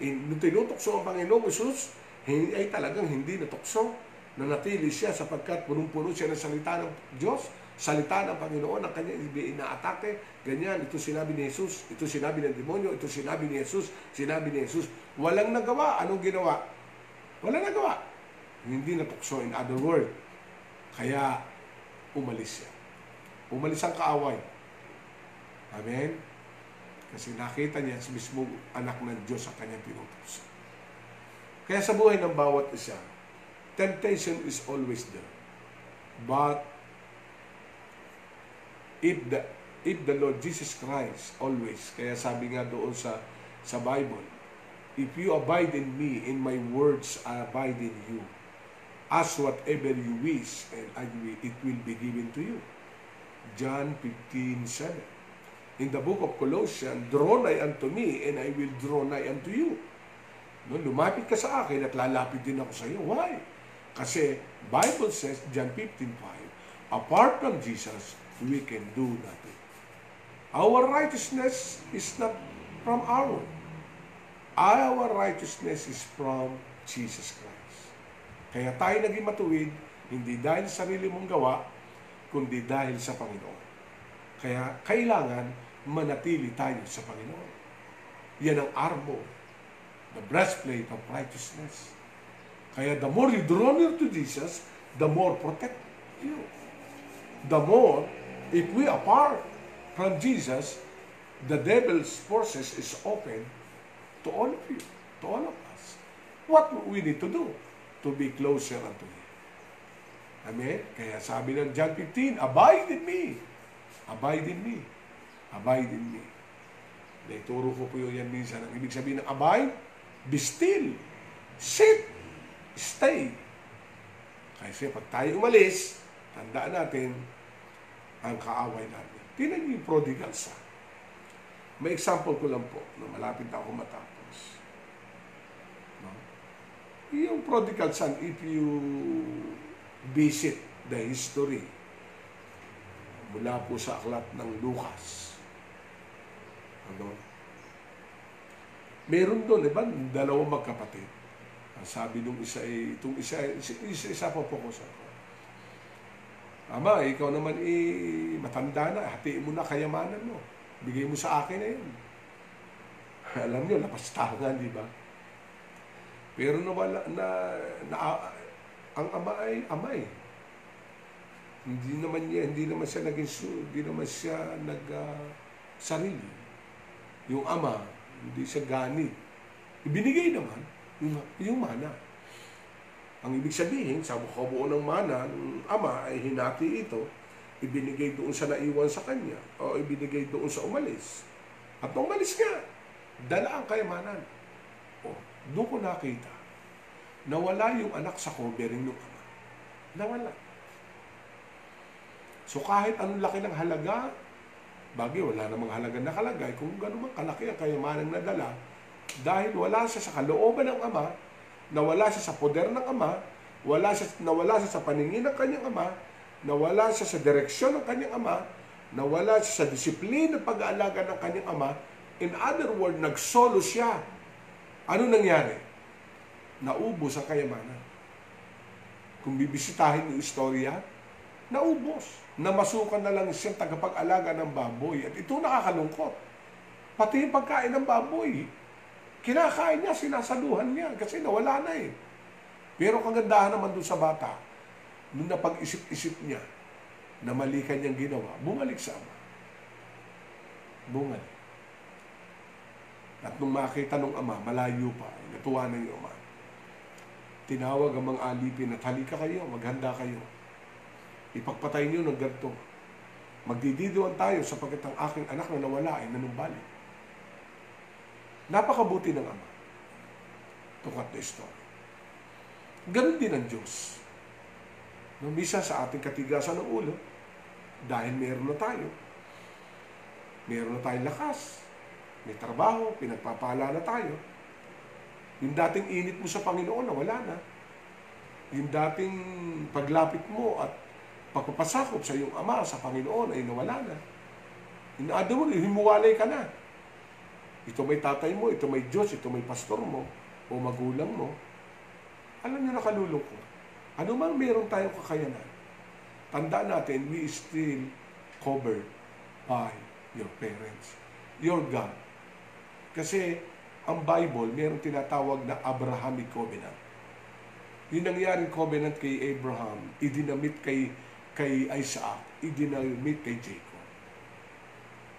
In, nung tinutokso ang Panginoong Isus, ay talagang hindi natukso. Nanatili siya sapagkat punong-puno siya ng salita ng Diyos salita ng Panginoon ang kanya inaatake, ganyan, ito sinabi ni Jesus, ito sinabi ng demonyo, ito sinabi ni Jesus, sinabi ni Jesus. Walang nagawa. Anong ginawa? Walang nagawa. Hindi natukso, in other word. Kaya, umalis siya. Umalis ang kaaway. Amen? Kasi nakita niya sa mismo anak ng Diyos ang kanyang tinutukso. Kaya sa buhay ng bawat isa, temptation is always there. But if the if the Lord Jesus Christ always kaya sabi nga doon sa sa Bible if you abide in me in my words I abide in you ask whatever you wish and I it will be given to you John 15:7 in the book of Colossians draw nigh unto me and I will draw nigh unto you no, lumapit ka sa akin at lalapit din ako sa iyo why kasi Bible says John 15:5 apart from Jesus we can do nothing. Our righteousness is not from our. Our righteousness is from Jesus Christ. Kaya tayo naging matuwid, hindi dahil sa sarili mong gawa, kundi dahil sa Panginoon. Kaya kailangan manatili tayo sa Panginoon. Yan ang armor, the breastplate of righteousness. Kaya the more you draw near to Jesus, the more protect you. The more If we apart from Jesus, the devil's forces is open to all of you, to all of us. What we need to do to be closer unto Him? Amen? Kaya sabi ng John 15, Abide in me. Abide in me. Abide in me. Naituro ko po yun yan minsan. Ang ibig sabihin ng abide, be still. Sit. Stay. Kasi pag tayo umalis, tandaan natin, ang kaaway natin. Tinan niyo yung prodigal son. May example ko lang po na malapit na ako matapos. No? Yung prodigal son, if you visit the history mula po sa aklat ng Lucas, ano? Meron doon, di ba, dalawang magkapatid. Ang sabi nung isa ay, itong isa, isa, isa, pa po ko sa Ama, ikaw naman eh, matanda na, hatiin mo na kayamanan mo. Bigay mo sa akin na yun. Alam nyo, lapastangan, di ba? Pero nawala, na, na, ang ama ay ama eh. Hindi naman niya, hindi naman siya naging, hindi naman siya nag, ah, sarili. Yung ama, hindi siya gani. Ibinigay naman yung, yung mana. Ang ibig sabihin, sa kabuo ng mana, ng ama ay hinati ito, ibinigay doon sa naiwan sa kanya, o ibinigay doon sa umalis. At umalis nga, dala ang kayamanan. O, doon ko nakita, nawala yung anak sa covering ng ama. Nawala. So kahit anong laki ng halaga, bagay wala namang halaga nakalagay, kung gano'n man kalaki ang kayamanan na dala, dahil wala siya sa kalooban ng ama, nawala siya sa poder ng ama, wala siya, nawala siya sa paningin ng kanyang ama, nawala siya sa direksyon ng kanyang ama, nawala siya sa disiplina pag-aalaga ng kanyang ama, in other words, nagsolo siya. Ano nangyari? Naubos ang kayamanan. Kung bibisitahin yung istorya, naubos. Namasukan na lang siyang tagapag-alaga ng baboy. At ito nakakalungkot. Pati yung pagkain ng baboy, kinakain niya, sinasaluhan niya kasi nawala na eh. Pero kagandahan naman dun sa bata, nung napag-isip-isip niya na mali kanyang ginawa, bumalik sa ama. Bumalik. At nung makita ng ama, malayo pa, natuwa na yung ama. Tinawag ang mga alipin at halika kayo, maghanda kayo. Ipagpatay niyo ng ganito. Magdididuan tayo sapagkat ang aking anak na nawala ay nanumbalik. Napakabuti ng ama. Cut the story. Ganon din ang Diyos. Nung misa sa ating katigasan ng ulo, dahil meron na tayo, meron na tayong lakas, may trabaho, pinagpapala na tayo, yung dating init mo sa Panginoon na wala na, yung dating paglapit mo at pagpapasakop sa iyong ama sa Panginoon ay nawala na. Inaada mo, himuwalay ka na. Ito may tatay mo, ito may Diyos, ito may pastor mo, o magulang mo. Alam niyo nakalulungkot. Ano man meron tayong kakayanan, tandaan natin, we still covered by your parents, your God. Kasi ang Bible, meron tinatawag na Abrahamic Covenant. Yung nangyaring covenant kay Abraham, idinamit kay, kay Isaac, idinamit kay Jacob.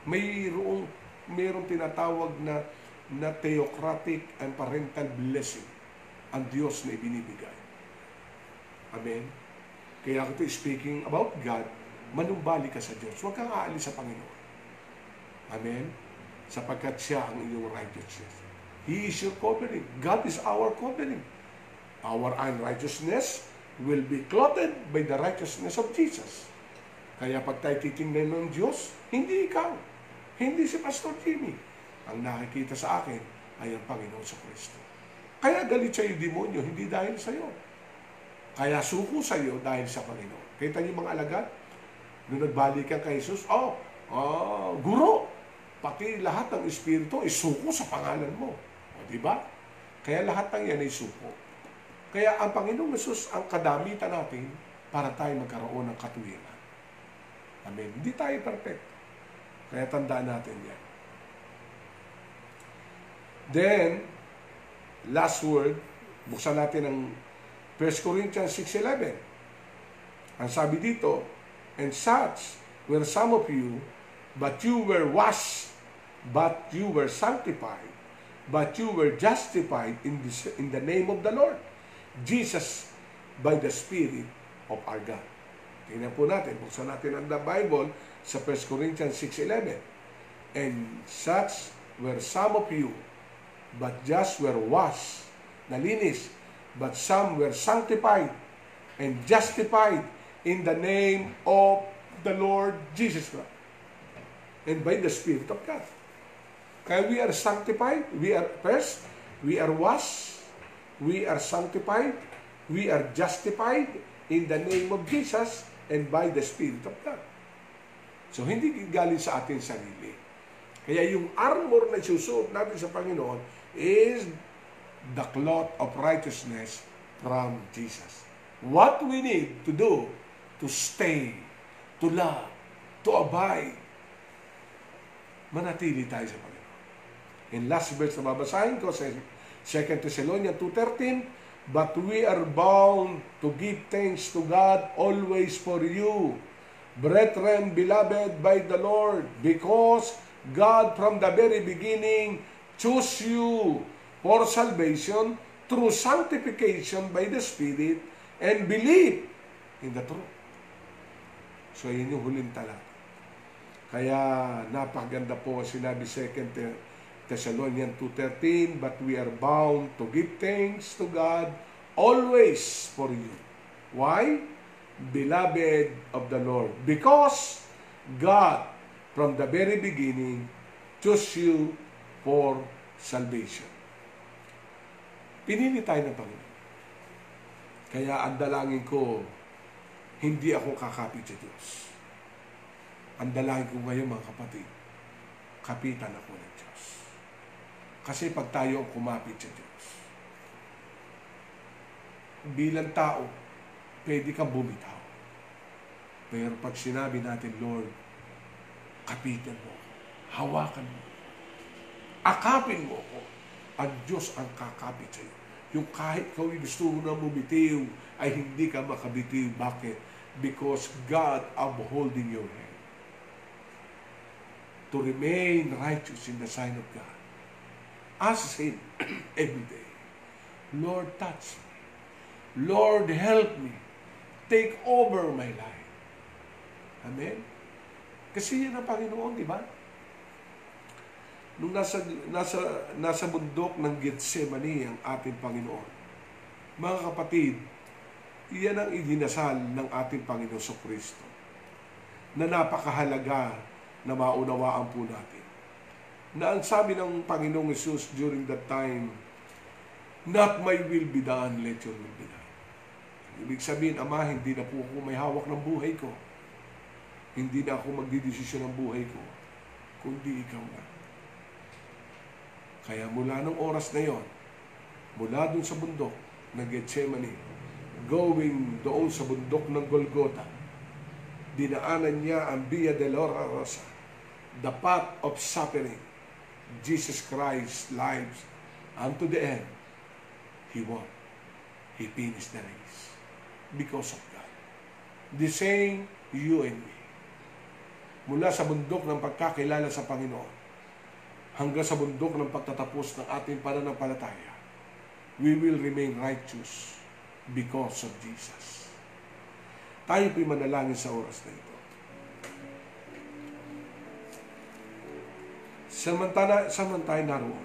Mayroong, mayroong tinatawag na, na theocratic and parental blessing ang Diyos na ibinibigay. Amen? Kaya ako speaking about God, manumbali ka sa Diyos. Huwag kang aalis sa Panginoon. Amen? Sapagkat siya ang iyong righteousness. He is your covering. God is our covering. Our unrighteousness will be clothed by the righteousness of Jesus. Kaya pag tayo titingnan ng Diyos, hindi ikaw. Hindi si Pastor Jimmy. Ang nakikita sa akin ay ang Panginoon sa Kristo. Kaya galit sa'yo demonyo, hindi dahil sa'yo. Kaya suko sa'yo dahil sa Panginoon. Kita niyo mga alagad? Nung nagbalikan kay Jesus, oh, oh, guro, pati lahat ng Espiritu isuko sa pangalan mo. O, di ba? Kaya lahat ng yan ay suko. Kaya ang Panginoong Jesus ang kadamitan natin para tayo magkaroon ng katuwiran. Amen. Hindi tayo perfect. Kaya tandaan natin yan. Then, last word, buksan natin ang 1 Corinthians 6.11. Ang sabi dito, And such were some of you, but you were washed, but you were sanctified, but you were justified in, this, in the name of the Lord, Jesus, by the Spirit of our God. Tingnan po natin, buksan natin ang the Bible sa 1 Corinthians 6.11. And such were some of you, but just were washed, nalinis, but some were sanctified and justified in the name of the Lord Jesus Christ and by the Spirit of God. Kaya we are sanctified, we are first, we are washed, we are sanctified, we are justified in the name of Jesus and by the Spirit of God. So, hindi galing sa ating sarili. Kaya yung armor na susuot natin sa Panginoon is the cloth of righteousness from Jesus. What we need to do to stay, to love, to abide manatili tayo sa Panginoon. In last verse na babasahin ko sa 2 Thessalonians 2.13, But we are bound to give thanks to God always for you, brethren beloved by the Lord, because God from the very beginning chose you for salvation through sanctification by the Spirit and belief in the truth. So, yun yung huling talata. Kaya napakaganda po sinabi 2 Thessalonians 2.13, But we are bound to give thanks to God always for you. Why? Beloved of the Lord. Because God, from the very beginning, chose you for salvation. Pinili tayo ng Panginoon. Kaya ang dalangin ko, hindi ako kakapit sa Diyos. Ang dalangin ko ngayon mga kapatid, kapitan ako ng Diyos. Kasi pag tayo kumapit sa Diyos, bilang tao, pwede kang bumitaw. Pero pag sinabi natin, Lord, kapitan mo, hawakan mo, akapin mo ako, ang Diyos ang kakapit sa iyo. Yung kahit ikaw gusto mo na bumitiw, ay hindi ka makabitiw. Bakit? Because God upholding your hand. To remain righteous in the sight of God. Ask Him every day, Lord, touch me. Lord, help me. Take over my life. Amen? Kasi yan ang Panginoon, di ba? Nung nasa, nasa, nasa bundok ng Gethsemane ang ating Panginoon, mga kapatid, iyan ang idinasal ng ating Panginoon sa Kristo na napakahalaga na maunawaan po natin. Na ang sabi ng Panginoong Yesus during that time, Not my will be done, let your will be done. Ibig sabihin, Ama, hindi na po ako may hawak ng buhay ko. Hindi na ako magdidesisyon ng buhay ko, kundi ikaw na. Kaya mula ng oras na yon, mula dun sa bundok ng Gethsemane, going doon sa bundok ng Golgota, dinaanan niya ang Via Dolorosa, the path of suffering, Jesus Christ lives unto the end. He won. He finished the race because of God. The same you and me. Mula sa bundok ng pagkakilala sa Panginoon, hanggang sa bundok ng pagtatapos ng ating pananampalataya, we will remain righteous because of Jesus. Tayo po'y manalangin sa oras na ito. Samantala, samantala naroon.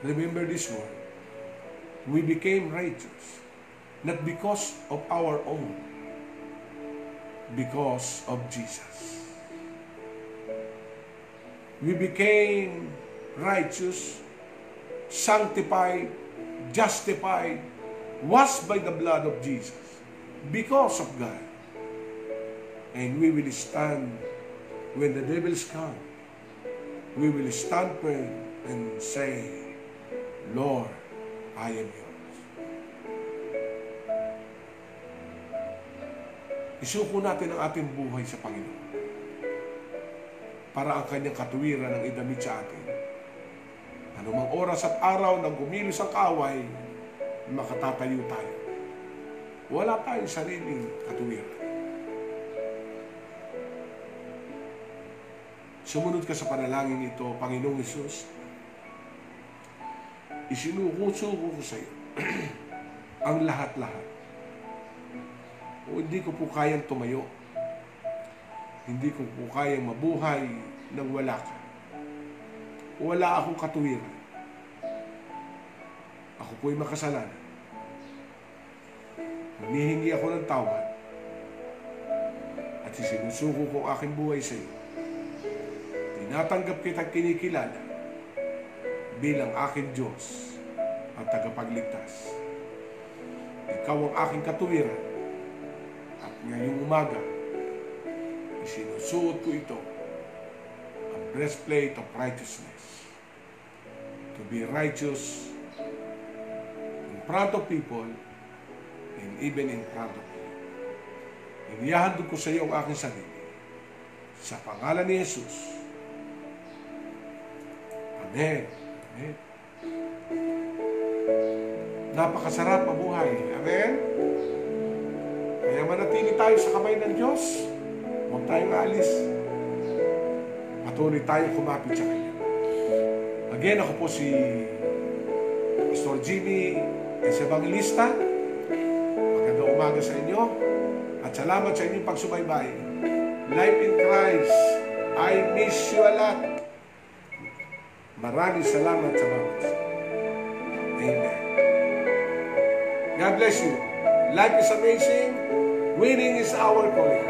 Remember this one. We became righteous, not because of our own, because of Jesus. We became righteous, sanctified, justified, washed by the blood of Jesus because of God. And we will stand when the devils come. We will stand firm and say, Lord, I am yours. Isuko natin ang ating buhay sa Panginoon para ang kanyang katuwiran ang idamit sa atin. Anumang oras at araw nang gumilos ang kaaway, makatatayo tayo. Wala tayong sariling katuwiran. Sumunod ka sa panalangin ito, Panginoong Isus. Isinukusuko ko sa iyo ang lahat-lahat. O hindi ko po kayang tumayo. Hindi ko po kayang mabuhay nang wala ka. Wala akong katuwiran. Ako po'y makasalanan. Humihingi ako ng tawad at isinusuko ko aking buhay sa iyo. Tinatanggap kitang kinikilala bilang aking Diyos at tagapagligtas. Ikaw ang aking katuwiran at ngayong umaga, isinusuot ko ito ang breastplate of righteousness to be righteous in front of people and even in front of you. Inihahandog ko sa iyo ang aking sarili. Sa pangalan ni Jesus, Amen. Amen. Napakasarap mabuhay. Amen. Kaya manatili tayo sa kamay ng Diyos. Huwag tayong aalis. Patuloy tayong kumapit sa Kanya. Again, ako po si Pastor Jimmy S. Evangelista. Magandang umaga sa inyo. At salamat sa inyong pagsubaybay. Life in Christ. I miss you a lot. Maraming salamat sa bawat isa. Amen. God bless you. Life is amazing. Winning is our calling.